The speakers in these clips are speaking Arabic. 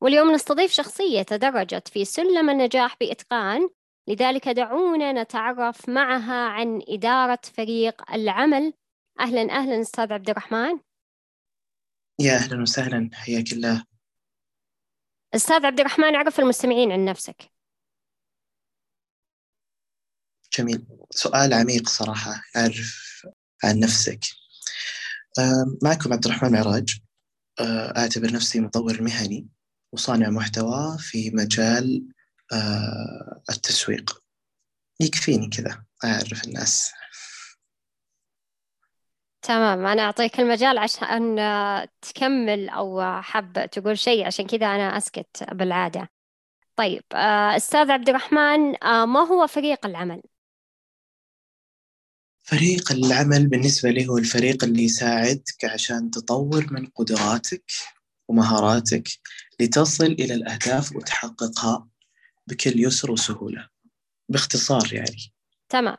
واليوم نستضيف شخصية تدرجت في سلم النجاح بإتقان لذلك دعونا نتعرف معها عن إدارة فريق العمل. أهلا أهلا أستاذ عبد الرحمن. يا أهلا وسهلا حياك الله. أستاذ عبد الرحمن عرف المستمعين عن نفسك. جميل. سؤال عميق صراحة أعرف عن نفسك. معكم عبد الرحمن معراج. أعتبر نفسي مطور مهني. وصانع محتوى في مجال التسويق. يكفيني كذا أعرف الناس. تمام أنا أعطيك المجال عشان تكمل أو حاب تقول شيء عشان كذا أنا أسكت بالعادة. طيب آه، أستاذ عبد الرحمن آه، ما هو فريق العمل؟ فريق العمل بالنسبة لي هو الفريق اللي يساعدك عشان تطور من قدراتك ومهاراتك. لتصل إلى الأهداف وتحققها بكل يسر وسهولة. باختصار يعني. تمام.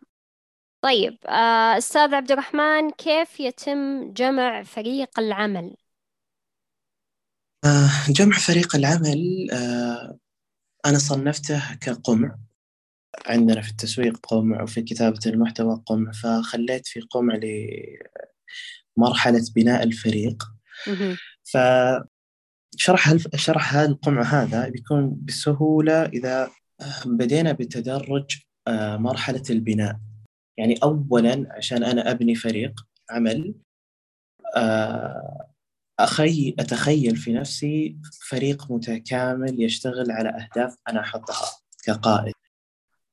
طيب آه، أستاذ عبد الرحمن كيف يتم جمع فريق العمل؟ آه، جمع فريق العمل آه، أنا صنفته كقمع. عندنا في التسويق قمع وفي كتابة المحتوى قمع. فخليت في قمع لمرحلة بناء الفريق. فشرح شرح هذا القمع هذا بيكون بسهولة إذا بدينا بتدرج مرحلة البناء. يعني اولا عشان أنا أبني فريق عمل آه، أخي أتخيل في نفسي فريق متكامل يشتغل على أهداف أنا أحطها كقائد.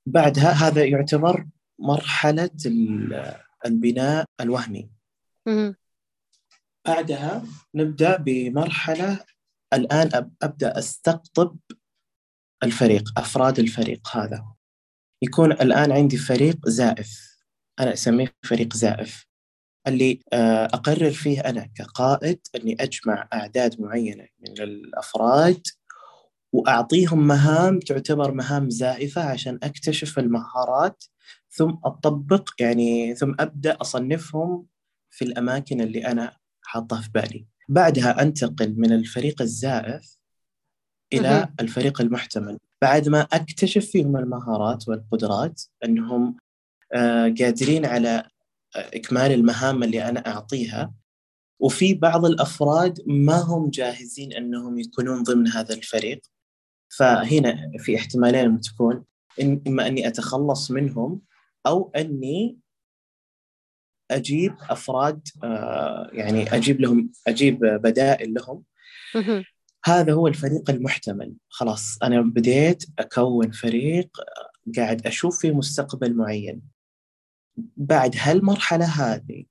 بعدها هذا يعتبر مرحلة البناء الوهمي. بعدها نبدأ بمرحلة الآن أبدأ أستقطب الفريق أفراد الفريق هذا. يكون الآن عندي فريق زائف. أنا أسميه فريق زائف. اللي آه، أقرر فيه أنا كقائد أني أجمع أعداد معينة من الأفراد وأعطيهم مهام تعتبر مهام زائفة عشان أكتشف المهارات ثم أطبق يعني ثم أبدأ أصنفهم في الأماكن اللي أنا حاطها في بالي. بعدها أنتقل من الفريق الزائف إلى الفريق المحتمل. بعد ما أكتشف فيهم المهارات والقدرات أنهم آه، قادرين على إكمال المهام اللي أنا أعطيها وفي بعض الأفراد ما هم جاهزين أنهم يكونون ضمن هذا الفريق. فهنا في احتمالين تكون إما أني أتخلص منهم أو أني أجيب أفراد آه، يعني أجيب لهم أجيب بدائل لهم. هذا هو الفريق المحتمل. خلاص أنا بديت أكون فريق قاعد أشوف في مستقبل معين. بعد هالمرحلة هذه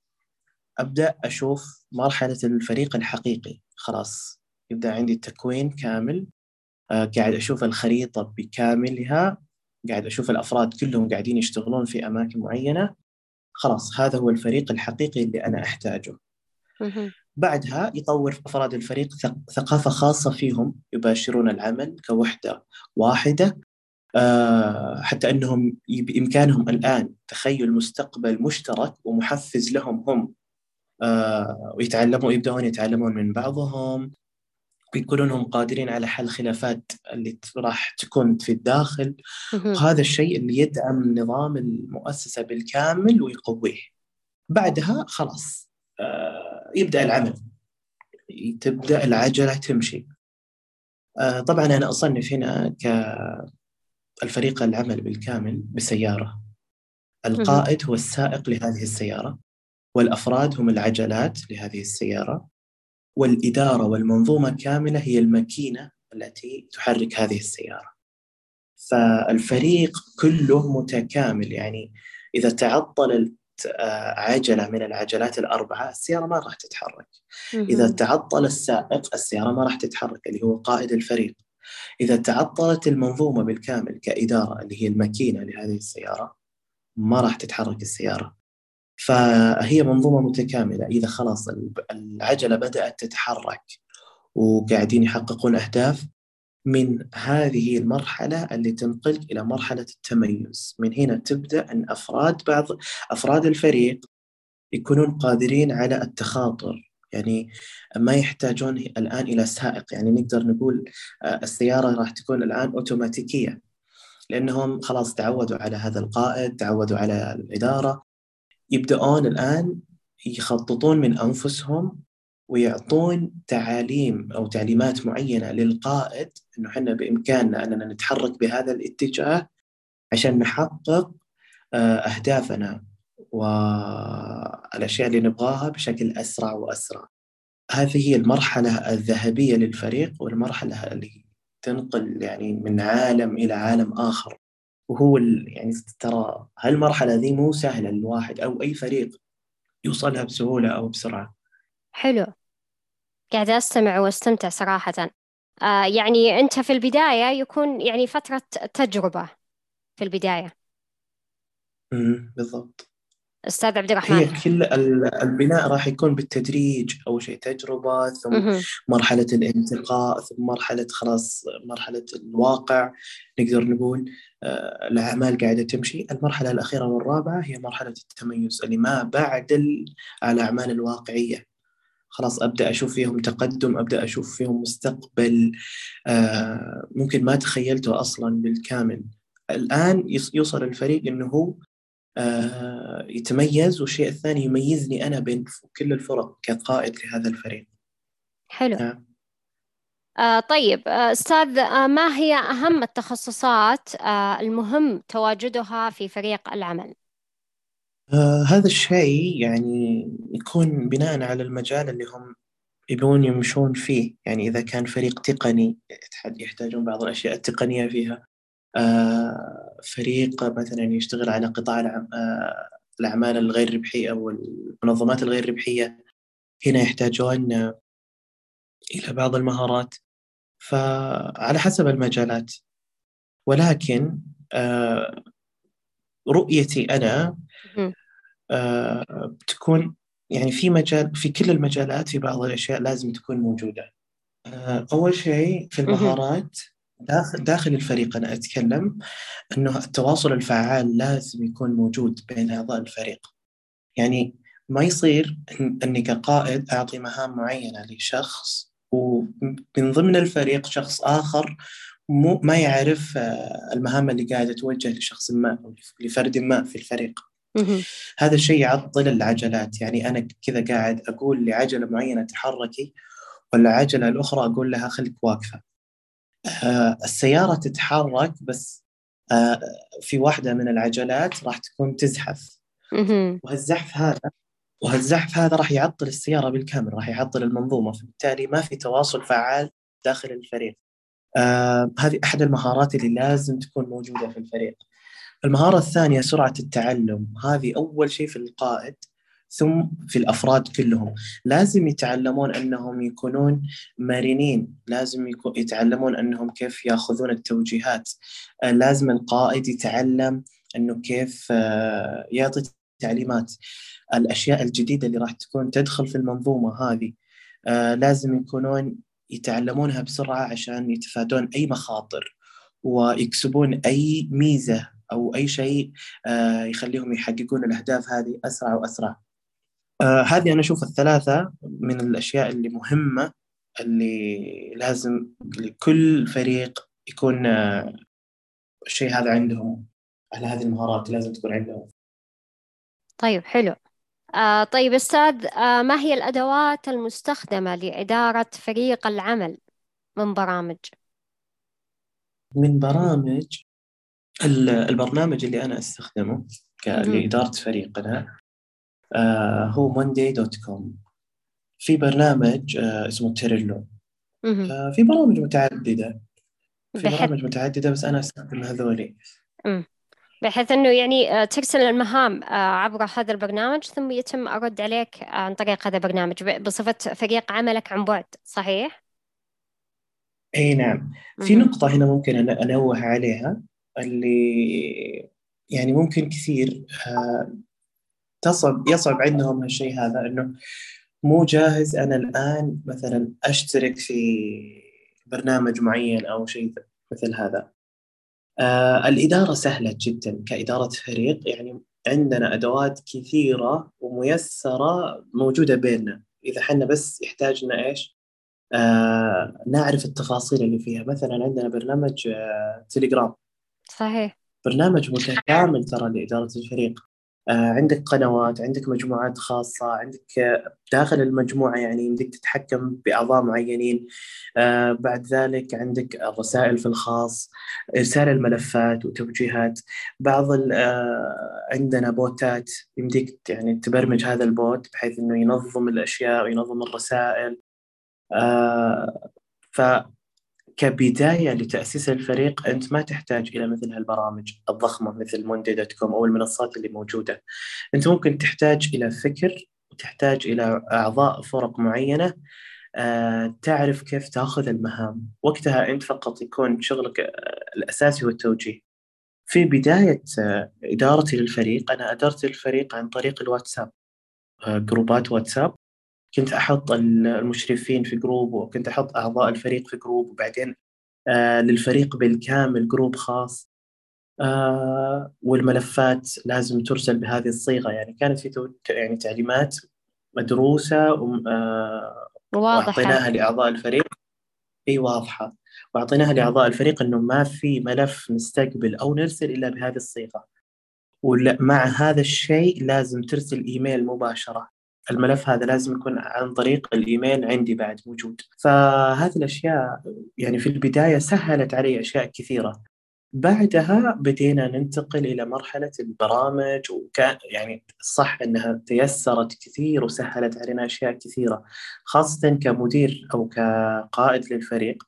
أبدأ أشوف مرحلة الفريق الحقيقي. خلاص يبدأ عندي التكوين كامل. آه قاعد أشوف الخريطة بكاملها. قاعد أشوف الأفراد كلهم قاعدين يشتغلون في أماكن معينة. خلاص هذا هو الفريق الحقيقي اللي أنا أحتاجه. بعدها يطور أفراد الفريق ثقافة خاصة فيهم يباشرون العمل كوحدة واحدة. آه، حتى أنهم بإمكانهم الآن تخيل مستقبل مشترك ومحفز لهم هم. آه، ويتعلموا يبدأون يتعلمون من بعضهم. ويكونون هم قادرين على حل خلافات اللي راح تكون في الداخل. وهذا الشيء اللي يدعم نظام المؤسسة بالكامل ويقويه. بعدها خلاص آه، يبدأ العمل. تبدأ العجلة تمشي. طبعا أنا أصنف هنا ك الفريق العمل بالكامل بسيارة. القائد هو السائق لهذه السيارة والأفراد هم العجلات لهذه السيارة. والإدارة والمنظومة كاملة هي الماكينة التي تحرك هذه السيارة. فالفريق كله متكامل يعني إذا تعطلت آه، عجلة من العجلات الأربعة السيارة ما راح تتحرك. إذا تعطل السائق السيارة ما راح تتحرك اللي هو قائد الفريق. إذا تعطلت المنظومة بالكامل كإدارة اللي هي الماكينة لهذه السيارة ما راح تتحرك السيارة. فهي منظومة متكاملة. إذا خلاص العجلة بدأت تتحرك وقاعدين يحققون أهداف من هذه المرحلة اللي تنقل إلى مرحلة التميز. من هنا تبدأ أن أفراد بعض أفراد الفريق يكونون قادرين على التخاطر. يعني ما يحتاجون الآن إلى سائق. يعني نقدر نقول آه، السيارة راح تكون الآن أوتوماتيكية. لأنهم خلاص تعودوا على هذا القائد تعودوا على الإدارة. يبدأون الآن يخططون من أنفسهم ويعطون تعاليم أو تعليمات معينة للقائد أنه إحنا بإمكاننا أننا نتحرك بهذا الاتجاه عشان نحقق آه، أهدافنا والأشياء اللي نبغاها بشكل أسرع وأسرع. هذه هي المرحلة الذهبية للفريق والمرحلة اللي تنقل يعني من عالم إلى عالم آخر. وهو يعني ترى هالمرحلة ذي مو سهلة للواحد أو أي فريق يوصلها بسهولة أو بسرعة. حلو. قاعدة أستمع وأستمتع صراحة. آه يعني أنت في البداية يكون يعني فترة تجربة في البداية. امم بالضبط. أستاذ عبد الرحمن. هي كل البناء راح يكون بالتدريج أول شيء تجربة ثم مهم. مرحلة الانتقاء ثم مرحلة خلاص مرحلة الواقع نقدر نقول آه، الأعمال قاعدة تمشي. المرحلة الأخيرة والرابعة هي مرحلة التميز اللي ما بعد الأعمال الواقعية. خلاص أبدأ أشوف فيهم تقدم أبدأ أشوف فيهم مستقبل آه، ممكن ما تخيلته أصلا بالكامل. الآن يوصل الفريق إنه هو آه، يتميز والشيء الثاني يميزني أنا بين كل الفرق كقائد لهذا الفريق حلو آه. آه طيب آه أستاذ آه ما هي أهم التخصصات آه المهم تواجدها في فريق العمل؟ آه هذا الشيء يعني يكون بناء على المجال اللي هم يبون يمشون فيه يعني إذا كان فريق تقني يحتاجون بعض الأشياء التقنية فيها آه فريق مثلا يشتغل على قطاع آه الأعمال الغير ربحية أو المنظمات الغير ربحية. هنا يحتاجون إلى بعض المهارات. فعلى حسب المجالات. ولكن آه رؤيتي أنا آه، بتكون يعني في مجال في كل المجالات في بعض الأشياء لازم تكون موجودة. آه، أول شيء في المهارات داخل داخل الفريق أنا أتكلم إنه التواصل الفعال لازم يكون موجود بين اعضاء الفريق. يعني ما يصير إني كقائد أعطي مهام معينة لشخص ومن ضمن الفريق شخص آخر مو ما يعرف آه، المهام اللي قاعدة توجه لشخص ما أو لفرد ما في الفريق. هذا الشيء يعطل العجلات يعني أنا كذا قاعد أقول لعجلة معينة تحركي والعجلة الأخرى أقول لها خليك واقفة آه السيارة تتحرك بس آه في واحدة من العجلات راح تكون تزحف. وهالزحف هذا وهالزحف هذا راح يعطل السيارة بالكامل راح يعطل المنظومة فبالتالي ما في تواصل فعال داخل الفريق. آه هذه أحد المهارات اللي لازم تكون موجودة في الفريق. المهارة الثانية سرعة التعلم. هذه أول شيء في القائد. ثم في الأفراد كلهم. لازم يتعلمون أنهم يكونون مرنين. لازم يتعلمون أنهم كيف يأخذون التوجيهات. آه، لازم القائد يتعلم أنه كيف آه، يعطي تعليمات. الأشياء الجديدة اللي راح تكون تدخل في المنظومة هذه آه، لازم يكونون يتعلمونها بسرعة عشان يتفادون أي مخاطر ويكسبون أي ميزة أو أي شيء يخليهم يحققون الأهداف هذه أسرع وأسرع. آه، هذه أنا أشوف الثلاثة من الأشياء اللي مهمة اللي لازم لكل فريق يكون آه، الشيء هذا عندهم على هذه المهارات لازم تكون عندهم. طيب حلو. آه طيب أستاذ آه ما هي الأدوات المستخدمة لإدارة فريق العمل من برامج؟ من برامج البرنامج اللي أنا أستخدمه لإدارة فريقنا هو Monday dot com في برنامج آه اسمه Trello آه في برامج متعددة. في بحب... برامج متعددة بس أنا أستخدم هذولي. بحيث إنه يعني آه، ترسل المهام آه، عبر هذا البرنامج ثم يتم الرد عليك عن طريق هذا البرنامج بصفة فريق عملك عن بعد صحيح؟ إي نعم. في. نقطة هنا ممكن أنا أنوه عليها اللي يعني ممكن كثير تصعب يصعب عندهم هالشيء هذا إنه مو جاهز أنا الآن مثلا أشترك في برنامج معين أو شيء مثل هذا. آه الإدارة سهلة جدا كإدارة فريق. يعني عندنا أدوات كثيرة وميسرة موجودة بيننا. إذا حنا بس يحتاجنا إيش؟ آه نعرف التفاصيل اللي فيها. مثلا عندنا برنامج آه تليجرام صحيح. برنامج متكامل ترى لإدارة الفريق. عندك قنوات عندك مجموعات خاصة عندك آه، داخل المجموعة يعني يمديك تتحكم بأعضاء معينين. آه، بعد ذلك عندك الرسائل في الخاص إرسال الملفات وتوجيهات. بعض آه، عندنا بوتات يمديك يعني تبرمج هذا ال bot بحيث إنه ينظم الأشياء وينظم الرسائل. آه، فكبداية لتأسيس الفريق أنت ما تحتاج إلى مثل هالبرامج الضخمة مثل Monday dot com أو المنصات اللي موجودة. أنت ممكن تحتاج إلى فكر وتحتاج إلى أعضاء فرق معينة آه، تعرف كيف تأخذ المهام. وقتها أنت فقط يكون شغلك آه، الأساسي هو التوجيه. في بداية آه، إدارتي للفريق أنا أدرت الفريق عن طريق الواتساب جروبات واتساب. كنت أحط المشرفين في group وكنت أحط أعضاء الفريق في group وبعدين آه للفريق بالكامل group خاص. آه والملفات لازم ترسل بهذه الصيغة. يعني كانت في يعني تعليمات مدروسة آه وأعطيناها لأعضاء الفريق. إي واضحة. وأعطيناها لأعضاء الفريق إنه ما في ملف نستقبل أو نرسل إلا بهذه الصيغة. ومع هذا الشيء لازم ترسل إيميل مباشرة. الملف هذا لازم يكون عن طريق الإيميل عندي بعد موجود. فهذه الأشياء يعني في البداية سهلت علي أشياء كثيرة. بعدها بدينا ننتقل إلى مرحلة البرامج وكان يعني صح إنها تيسرت كثير وسهلت علينا أشياء كثيرة خاصة كمدير أو كقائد للفريق.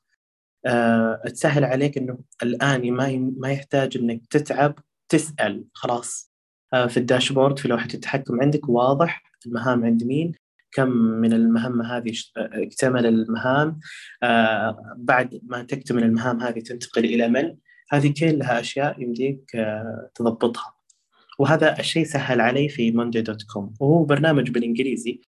أه تسهل عليك إنه الآن ما ما يحتاج إنك تتعب تسأل خلاص. في ال dashboard في لوحة التحكم عندك. واضح المهام عند مين؟ كم من المهمة هذه ش- اكتمل المهام؟ آه بعد ما تكتمل المهام هذه تنتقل إلى من؟ هذه كلها أشياء يمديك آه تضبطها. وهذا الشيء سهل علي في Monday dot com وهو برنامج بالإنجليزي.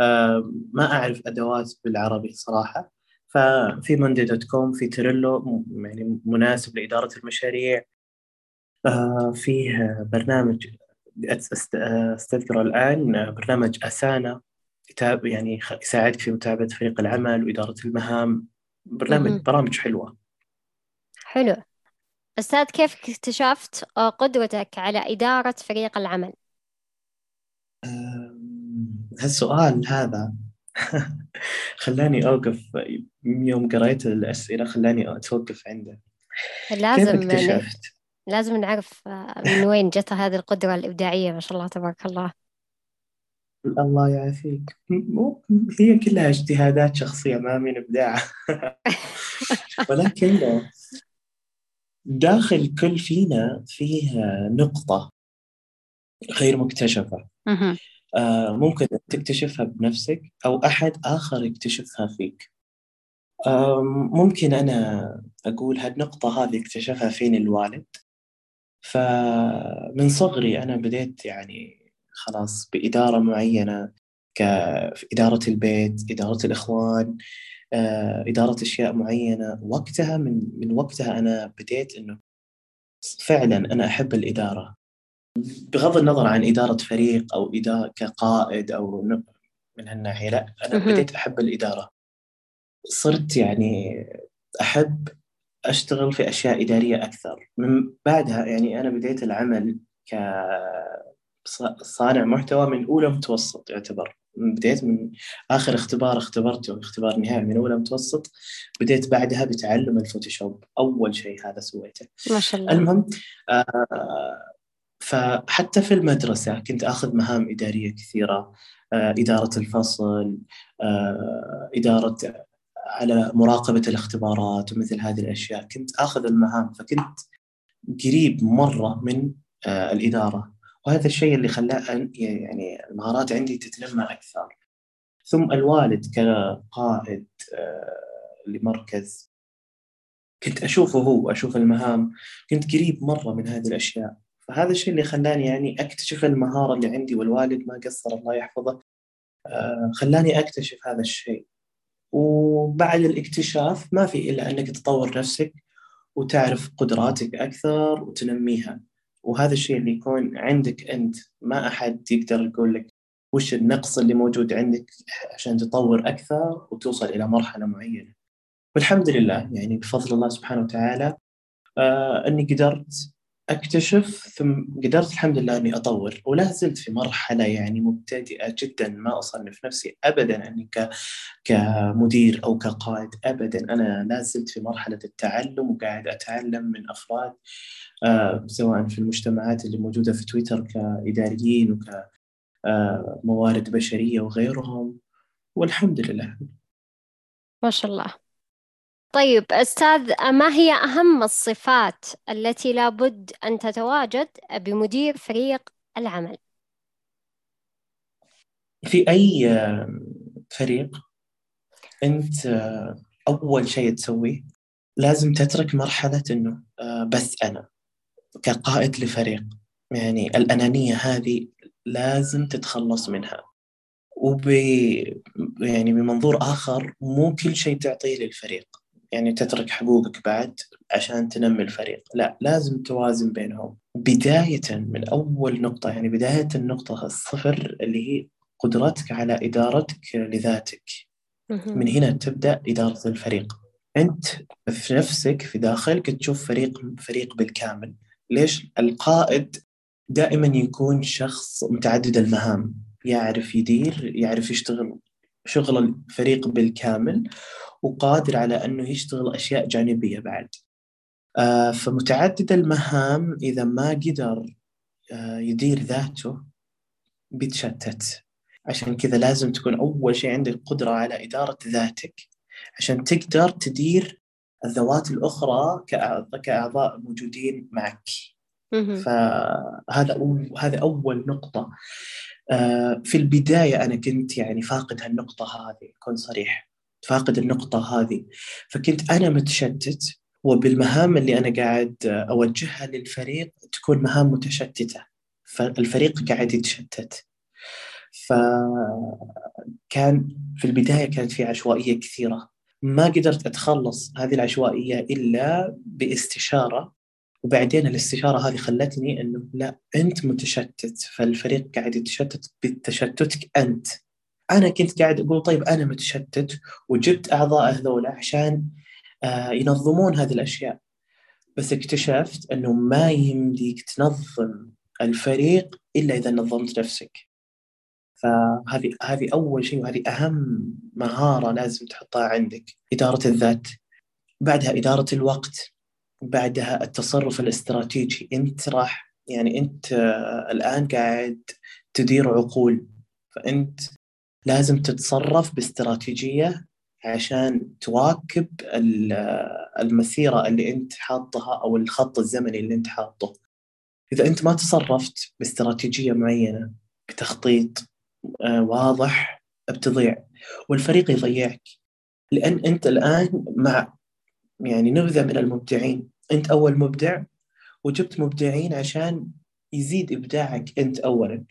آه ما أعرف أدوات بالعربي صراحة. ففي Monday dot com في Trello يعني مناسب لإدارة المشاريع. آه فيه برنامج الآن آه، برنامج Asana يتاب يعني يساعدك في متابعة فريق العمل وإدارة المهام برنامج. برامج حلوة حلو أستاذ كيف اكتشفت قدرتك على إدارة فريق العمل؟ هالسؤال هذا خلاني أوقف يوم قريت الأسئلة خلاني أتوقف عنده كيف لازم ن- اكتشفت؟ لازم نعرف آه، من وين جت هذه القدرة الإبداعية ما شاء الله تبارك الله. الله يعافيك. مو هي كلها اجتهادات شخصية ما من إبداع. ولكن داخل كل فينا فيه نقطة غير مكتشفة. آه، ممكن تكتشفها بنفسك أو أحد آخر يكتشفها فيك. آه، ممكن أنا أقول هالنقطة هذه اكتشفها فيني الوالد. فمن صغري أنا بديت يعني خلاص بإدارة معينة كإدارة البيت إدارة الإخوان آه، إدارة أشياء معينة. وقتها من من وقتها أنا بديت إنه فعلا أنا أحب الإدارة. بغض النظر عن إدارة فريق أو إدارة كقائد أو من هالناحية لا أنا. بديت أحب الإدارة. صرت يعني أحب أشتغل في أشياء إدارية أكثر. من بعدها يعني أنا بديت العمل كصانع محتوى من أولى متوسط يعتبر. بديت من آخر اختبار اختبرته اختبار نهائي من أولى متوسط. بديت بعدها بتعلم الفوتوشوب. أول شيء هذا سويته. ما شاء الله. المهم آه، فحتى في المدرسة كنت آخذ مهام إدارية كثيرة. آه، إدارة الفصل آه، إدارة على مراقبة الاختبارات ومثل هذه الأشياء. كنت آخذ المهام فكنت قريب مرة من آه، الإدارة. وهذا الشيء اللي خلاه يعني المهارات عندي تتنمى أكثر. ثم الوالد كقائد آه، لمركز كنت أشوفه هو أشوف المهام. كنت قريب مرة من هذه الأشياء. فهذا الشيء اللي خلاني يعني أكتشف المهارة اللي عندي والوالد ما قصر الله يحفظه. آه، خلاني أكتشف هذا الشيء. وبعد الاكتشاف ما في إلا أنك تطور نفسك وتعرف قدراتك أكثر وتنميها. وهذا الشيء اللي يكون عندك أنت ما أحد يقدر يقول لك وش النقص اللي موجود عندك عشان تطور أكثر وتوصل إلى مرحلة معينة. والحمد لله يعني بفضل الله سبحانه وتعالى آه أني قدرت أكتشف ثم قدرت الحمد لله أني أطور ولا زلت في مرحلة يعني مبتدئة جدا ما أصنف نفسي أبدا أني ك... كمدير أو كقائد أبدا. أنا لا زلت في مرحلة التعلم وقاعد أتعلم من أفراد آه سواء في المجتمعات اللي موجودة في تويتر كإداريين وكموارد آه بشرية وغيرهم. والحمد لله. ما شاء الله. طيب أستاذ ما هي أهم الصفات التي لابد أن تتواجد بمدير فريق العمل؟ في أي فريق أنت أول شيء تسويه لازم تترك مرحلة إنه بس أنا كقائد لفريق. يعني الأنانية هذه لازم تتخلص منها. وب يعني بمنظور آخر مو كل شيء تعطيه للفريق. يعني تترك حقوقك بعد عشان تنمي الفريق. لا لازم توازن بينهم. بداية من أول نقطة يعني بداية النقطة الصفر اللي هي قدرتك على إدارتك لذاتك. من هنا تبدأ إدارة الفريق. أنت في نفسك في داخلك تشوف فريق فريق بالكامل. ليش؟ القائد دائما يكون شخص متعدد المهام. يعرف يدير يعرف يشتغل شغل الفريق بالكامل. وقادر على أنه يشتغل أشياء جانبية بعد. آه فمتعدد المهام إذا ما قدر آه يدير ذاته بيتشتت. عشان كذا لازم تكون أول شيء عندك قدرة على إدارة ذاتك عشان تقدر تدير الذوات الأخرى كأعضاء موجودين معك. فهذا هذا أول نقطة. آه، في البداية أنا كنت يعني فاقد هالنقطة هذه أكون صريح. فاقد النقطة هذه. فكنت أنا متشتت وبالمهام اللي أنا قاعد أوجهها للفريق تكون مهام متشتتة. فالفريق قاعد يتشتت. فكان في البداية كانت في عشوائية كثيرة. ما قدرت أتخلص هذه العشوائية إلا باستشارة. وبعدين الاستشارة هذه خلتني أنه لا أنت متشتت. فالفريق قاعد يتشتت بتشتتك أنت. أنا كنت قاعد أقول طيب أنا متشتت وجبت أعضاء هذول عشان آه، ينظمون هذه الأشياء. بس اكتشفت أنه ما يمديك تنظم الفريق إلا إذا نظمت نفسك. فهذه هذه أول شيء وهذه أهم مهارة لازم تحطها عندك. إدارة الذات بعدها إدارة الوقت بعدها التصرف الاستراتيجي. أنت راح يعني أنت آه، الآن قاعد تدير عقول. فأنت لازم تتصرف باستراتيجية عشان تواكب المسيرة اللي أنت حاطها أو الخط الزمني اللي أنت حاطه. إذا أنت ما تصرفت باستراتيجية معينة بتخطيط آه، واضح بتضيع والفريق يضيعك. لأن أنت الآن مع يعني نبذة من المبدعين. أنت أول مبدع وجبت مبدعين عشان يزيد إبداعك أنت أولا.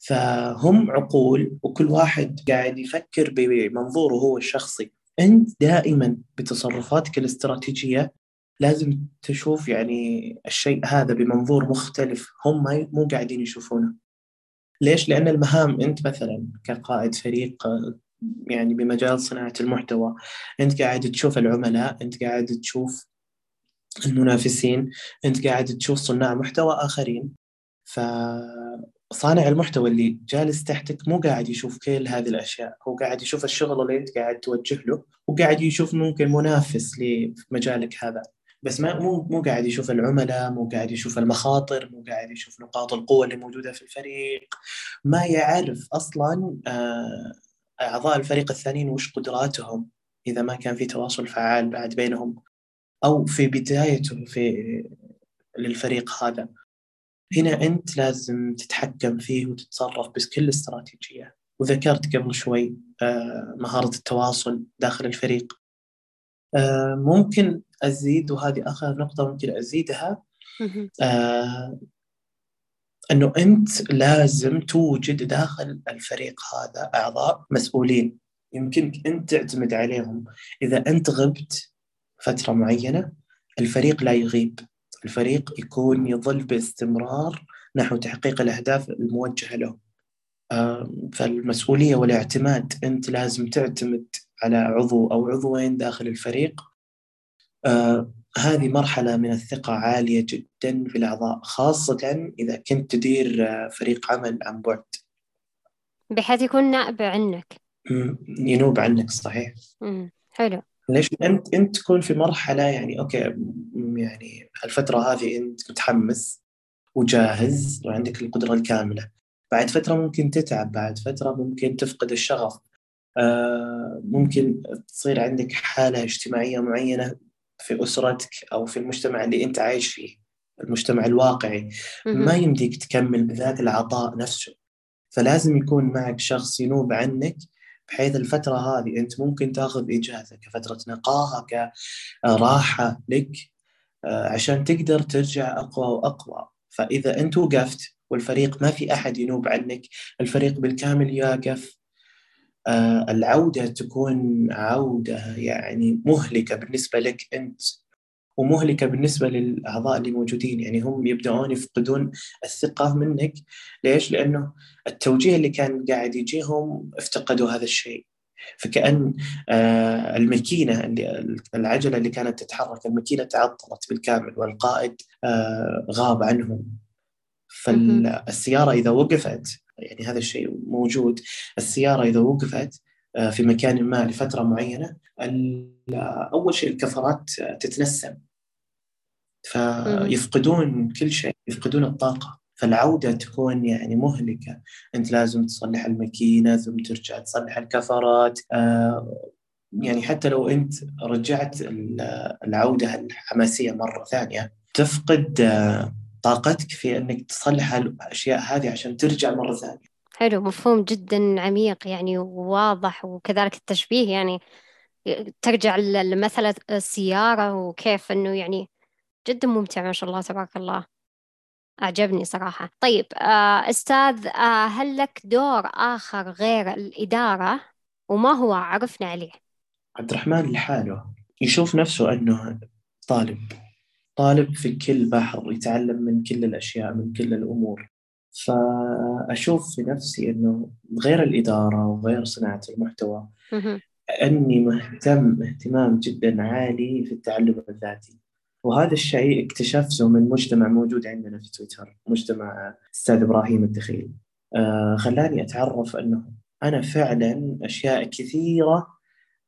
فهم عقول وكل واحد قاعد يفكر بمنظوره هو الشخصي. أنت دائما بتصرفاتك الاستراتيجية لازم تشوف يعني الشيء هذا بمنظور مختلف. هم مو قاعدين يشوفونه. ليش؟ لأن المهام أنت مثلا كقائد فريق يعني بمجال صناعة المحتوى أنت قاعد تشوف العملاء أنت قاعد تشوف المنافسين أنت قاعد تشوف صناع محتوى آخرين. ف صانع المحتوى اللي جالس تحتك مو قاعد يشوف كل هذه الأشياء. هو قاعد يشوف الشغل اللي أنت قاعد توجه له وقاعد يشوف ممكن منافس لمجالك هذا. بس ما مو مو قاعد يشوف العملاء مو قاعد يشوف المخاطر مو قاعد يشوف نقاط القوة اللي موجودة في الفريق. ما يعرف أصلا آه، أعضاء الفريق الثانيين وش قدراتهم إذا ما كان في تواصل فعال بعد بينهم أو في بدايته في للفريق هذا. هنا أنت لازم تتحكم فيه وتتصرف بكل استراتيجية. وذكرت قبل شوي آه، مهارة التواصل داخل الفريق. آه، ممكن أزيد وهذه آخر نقطة ممكن أزيدها. آه إنه أنت لازم توجد داخل الفريق هذا أعضاء مسؤولين. يمكنك أنت تعتمد عليهم. إذا أنت غبت فترة معينة الفريق لا يغيب. الفريق يكون يظل باستمرار نحو تحقيق الأهداف الموجهة له. فالمسؤولية والاعتماد أنت لازم تعتمد على عضو أو عضوين داخل الفريق. آه، هذه مرحلة من الثقة عالية جدا في الأعضاء خاصة إذا كنت تدير آه، فريق عمل عن بعد. بحيث يكون نائب عنك. ينوب عنك صحيح. حلو. ليش انت أنت تكون في مرحلة يعني أوكي يعني الفترة هذه أنت متحمس وجاهز وعندك القدرة الكاملة. بعد فترة ممكن تتعب بعد فترة ممكن تفقد الشغف. آه ممكن تصير عندك حالة اجتماعية معينة في أسرتك أو في المجتمع اللي أنت عايش فيه المجتمع الواقعي. ما يمديك تكمل بذات العطاء نفسه. فلازم يكون معك شخص ينوب عنك بحيث الفترة هذه أنت ممكن تأخذ إجازة كفترة نقاهة كراحة لك آه، عشان تقدر ترجع أقوى وأقوى. فإذا أنت وقفت والفريق ما في أحد ينوب عنك الفريق بالكامل يقف. آه، العودة تكون عودة يعني مهلكة بالنسبة لك أنت. ومهلكة بالنسبة للأعضاء اللي موجودين. يعني هم يبدأون يفقدون الثقة منك. ليش؟ لأنه التوجيه اللي كان قاعد يجيهم افتقدوا هذا الشيء. فكأن آه، الماكينة اللي العجلة اللي كانت تتحرك الماكينة تعطلت بالكامل والقائد آه، غاب عنهم. فالسيارة إذا وقفت يعني هذا الشيء موجود السيارة إذا وقفت آه، في مكان ما لفترة معينة أول شيء الكفرات تتنسم. فيفقدون كل شيء يفقدون الطاقة. فالعودة تكون يعني مهلكة. أنت لازم تصلح الماكينة ثم ترجع تصلح الكفرات. آه يعني حتى لو أنت رجعت العودة الحماسية مرة ثانية تفقد آه طاقتك في أنك تصلح الأشياء هذه عشان ترجع مرة ثانية. حلو مفهوم جدا عميق يعني وواضح وكذلك التشبيه يعني ترجع لمثل السيارة وكيف أنه يعني جدا ممتع ما شاء الله تبارك الله. أعجبني صراحة. طيب آه، أستاذ آه، هل لك دور آخر غير الإدارة؟ وما هو عرفنا عليه؟ عبد الرحمن لحاله يشوف نفسه أنه طالب طالب في كل بحر يتعلم من كل الأشياء من كل الأمور. فأشوف في نفسي أنه غير الإدارة وغير صناعة المحتوى أني مهتم اهتمام جدا عالي في التعلم الذاتي. وهذا الشيء اكتشفته من مجتمع موجود عندنا في تويتر مجتمع أستاذ إبراهيم الدخيل. آه خلاني أتعرف أنه أنا فعلا أشياء كثيرة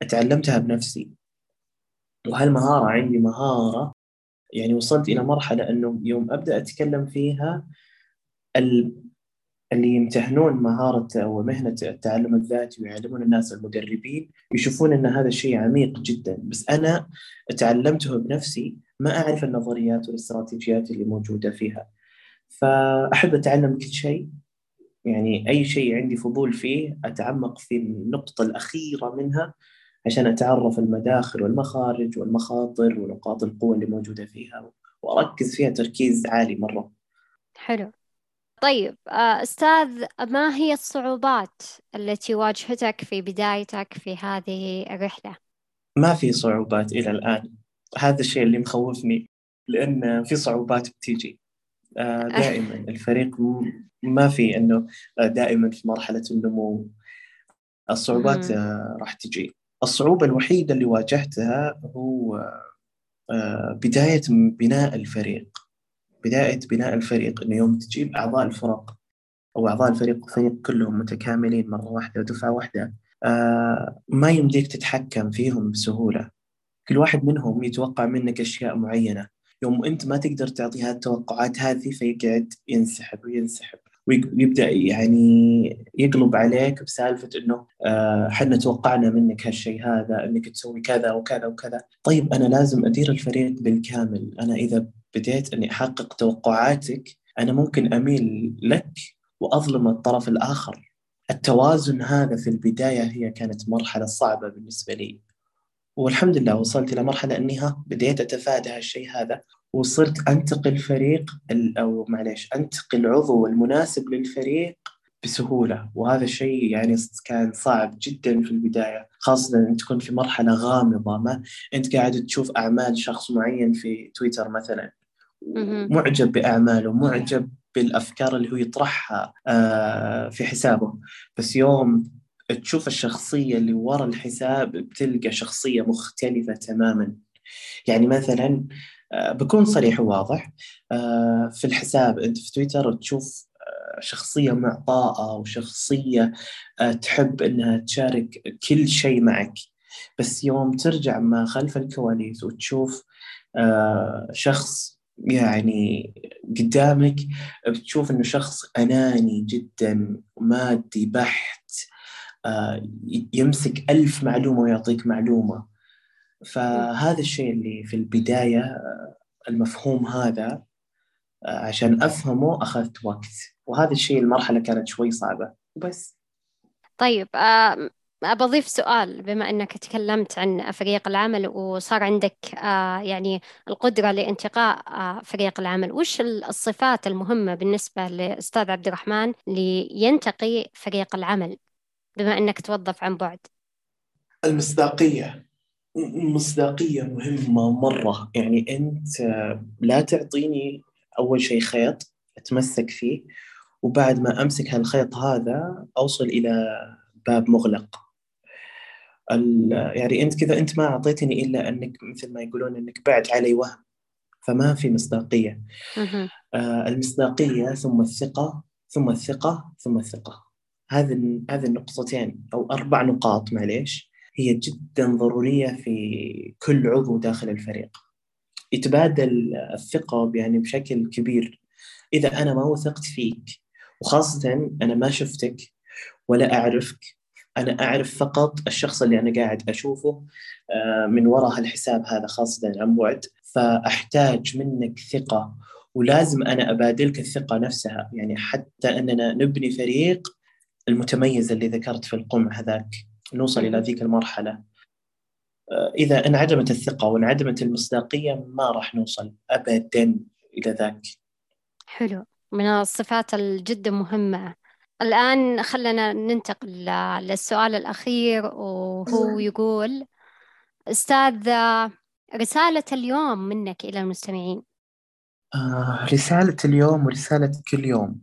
أتعلمتها بنفسي. وهالمهارة عندي مهارة يعني وصلت إلى مرحلة أنه يوم أبدأ أتكلم فيها اللي يمتهنون مهارة أو مهنة التعلم الذاتي ويعلمون الناس المدربين يشوفون أن هذا الشيء عميق جدا. بس أنا تعلمته بنفسي ما أعرف النظريات والاستراتيجيات اللي موجودة فيها. فأحب أتعلم كل شيء. يعني أي شيء عندي فضول فيه أتعمق في النقطة الأخيرة منها عشان أتعرف المداخل والمخارج والمخاطر ونقاط القوة اللي موجودة فيها وأركز فيها تركيز عالي مرة. حلو. طيب آه، أستاذ ما هي الصعوبات التي واجهتك في بدايتك في هذه الرحلة؟ ما في صعوبات إلى الآن. هذا الشيء اللي مخوفني لأن في صعوبات بتيجي. آه، دائما الفريق ما في أنه آه، دائما في مرحلة النمو. الصعوبات راح تجي. الصعوبة الوحيدة اللي واجهتها هو بداية بناء الفريق. بداية بناء الفريق إنه يوم تجيب أعضاء الفرق أو أعضاء الفريق الفريق كلهم متكاملين مرة واحدة ودفعة واحدة آه ما يمديك تتحكم فيهم بسهولة. كل واحد منهم يتوقع منك أشياء معينة يوم أنت ما تقدر تعطيها التوقعات هذه فيقعد ينسحب وينسحب ويبدأ يعني يقلب عليك بسالفة إنه إحنا آه توقعنا منك هالشيء هذا إنك تسوي كذا وكذا وكذا، طيب أنا لازم أدير الفريق بالكامل، أنا إذا بديت إني أحقق توقعاتك أنا ممكن أميل لك وأظلم الطرف الآخر. التوازن هذا في البداية هي كانت مرحلة صعبة بالنسبة لي. والحمد لله وصلت إلى مرحلة أنها بديت أتفادى هالشيء هذا وصرت أنتقل فريق أو معليش أنتقل عضو المناسب للفريق بسهولة. وهذا الشيء يعني كان صعب جدا في البداية خاصة أن تكون في مرحلة غامضة. ما أنت قاعد تشوف أعمال شخص معين في تويتر مثلا معجب بأعماله معجب بالأفكار اللي هو يطرحها آه، في حسابه. بس يوم تشوف الشخصية اللي ورا الحساب بتلقى شخصية مختلفة تماما. يعني مثلا آه، بكون صريح وواضح. آه، في الحساب أنت في تويتر تشوف شخصية معطاءة وشخصية تحب أنها تشارك كل شيء معك. بس يوم ترجع ما خلف الكواليس وتشوف شخص يعني قدامك بتشوف إنه شخص أناني جدا مادي بحت آه، يمسك ألف معلومة ويعطيك معلومة. فهذا الشيء اللي في البداية آه، المفهوم هذا آه، عشان أفهمه أخذت وقت. وهذا الشيء المرحلة كانت شوي صعبة. وبس طيب بضيف سؤال. بما أنك تكلمت عن فريق العمل وصار عندك آه، يعني القدرة لانتقاء آه، فريق العمل وش الصفات المهمة بالنسبة لأستاذ عبد الرحمن لينتقي فريق العمل؟ بما أنك توظف عن بعد. المصداقية المصداقية مهمة مرة. يعني أنت لا تعطيني أول شيء خيط أتمسك فيه وبعد ما أمسك هالخيط هذا أوصل إلى باب مغلق. يعني أنت كذا أنت ما أعطيتني إلا أنك مثل ما يقولون أنك بعت علي وهم فما في مصداقية. آه المصداقية ثم الثقة ثم الثقة ثم الثقة. هذه هذه النقطتين أو أربع نقاط معليش هي جدا ضرورية في كل عضو داخل الفريق. يتبادل الثقة يعني بشكل كبير. إذا أنا ما وثقت فيك وخاصة أنا ما شفتك ولا أعرفك أنا أعرف فقط الشخص اللي أنا قاعد أشوفه آه، من وراء الحساب هذا خاصة عن بعد. فأحتاج منك ثقة ولازم أنا أبادلك الثقة نفسها. يعني حتى أننا نبني فريق المتميز اللي ذكرت في القمع هذاك نوصل إلى ذيك المرحلة. آه، إذا انعدمت الثقة وانعدمت المصداقية ما راح نوصل ابدا إلى ذاك. حلو. من الصفات الجدا مهمة. الآن خلنا ننتقل للسؤال الأخير وهو يقول أستاذ رسالة اليوم منك إلى المستمعين. آه رسالة اليوم ورسالة كل يوم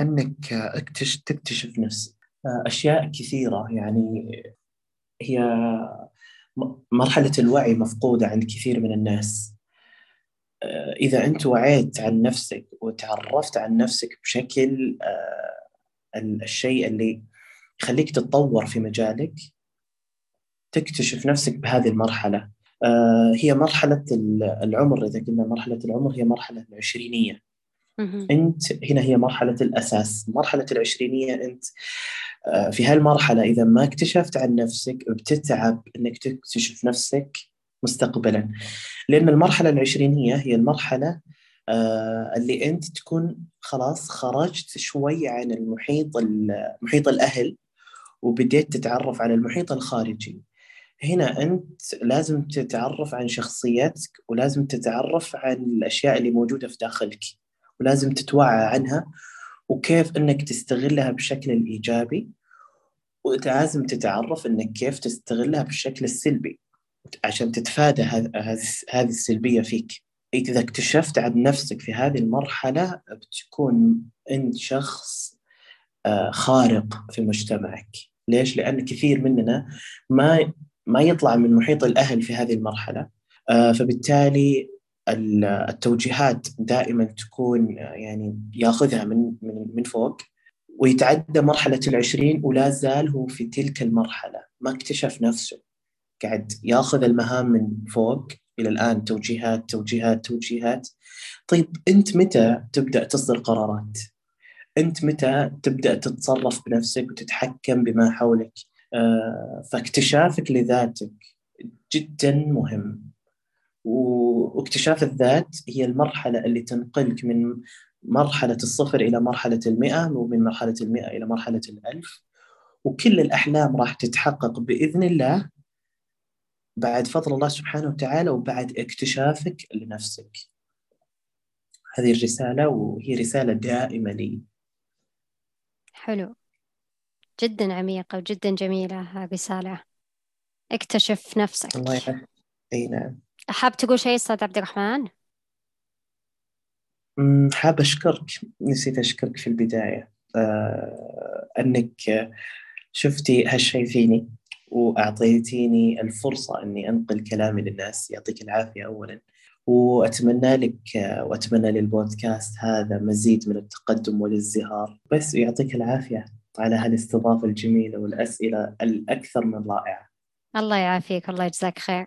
أنك اكتشف تكتشف نفسك أشياء كثيرة. يعني هي مرحلة الوعي مفقودة عند كثير من الناس. إذا أنت وعيت عن نفسك وتعرفت عن نفسك بشكل الشيء اللي يخليك تتطور في مجالك تكتشف نفسك بهذه المرحلة. آه، هي مرحلة العمر. إذا قلنا مرحلة العمر هي مرحلة العشرينية. أنت هنا هي مرحلة الأساس مرحلة العشرينية أنت. آه، في هالمرحلة إذا ما اكتشفت عن نفسك بتتعب أنك تكتشف نفسك مستقبلا. لأن المرحلة العشرينية هي المرحلة آه، اللي أنت تكون خلاص خرجت شوي عن المحيط محيط الأهل وبديت تتعرف على المحيط الخارجي. هنا أنت لازم تتعرف عن شخصيتك ولازم تتعرف عن الأشياء اللي موجودة في داخلك. ولازم تتوعى عنها وكيف إنك تستغلها بالشكل الايجابي ولازم تتعرف إنك كيف تستغلها بالشكل السلبي عشان تتفادى هذه السلبية فيك إذا اكتشفت عن نفسك في هذه المرحلة بتكون أنت شخص آه، خارق في مجتمعك ليش؟ لأن كثير مننا ما ما يطلع من محيط الأهل في هذه المرحلة آه، فبالتالي التوجيهات دائما تكون آه، يعني ياخذها من من من فوق ويتعدى مرحلة العشرين ولا زال هو في تلك المرحلة ما اكتشف نفسه قاعد ياخذ المهام من فوق إلى الآن توجيهات توجيهات توجيهات طيب أنت متى تبدأ تصدر قرارات؟ أنت متى تبدأ تتصرف بنفسك وتتحكم بما حولك؟ آه، فاكتشافك لذاتك جدا مهم واكتشاف الذات هي المرحلة اللي تنقلك من مرحلة الصفر إلى مرحلة المئة ومن مرحلة المئة إلى مرحلة الألف. وكل الأحلام راح تتحقق بإذن الله بعد فضل الله سبحانه وتعالى وبعد اكتشافك لنفسك. هذه الرسالة وهي رسالة دائمة لي. حلو. جدا عميقة وجدا جميلة الرسالة اكتشف نفسك. الله يعافيك. أي نعم. حاب تقول شيء أستاذ عبد الرحمن؟ حاب أشكرك. نسيت أشكرك في البداية. آه أنك شفتي هالشيء فيني وأعطيتيني الفرصة أني أنقل كلامي للناس. يعطيك العافية أولا. وأتمنى لك وأتمنى للبودكاست هذا مزيد من التقدم والازدهار. بس يعطيك العافية على هالاستضافة الجميلة والأسئلة الأكثر من رائعة. الله يعافيك الله يجزاك خير.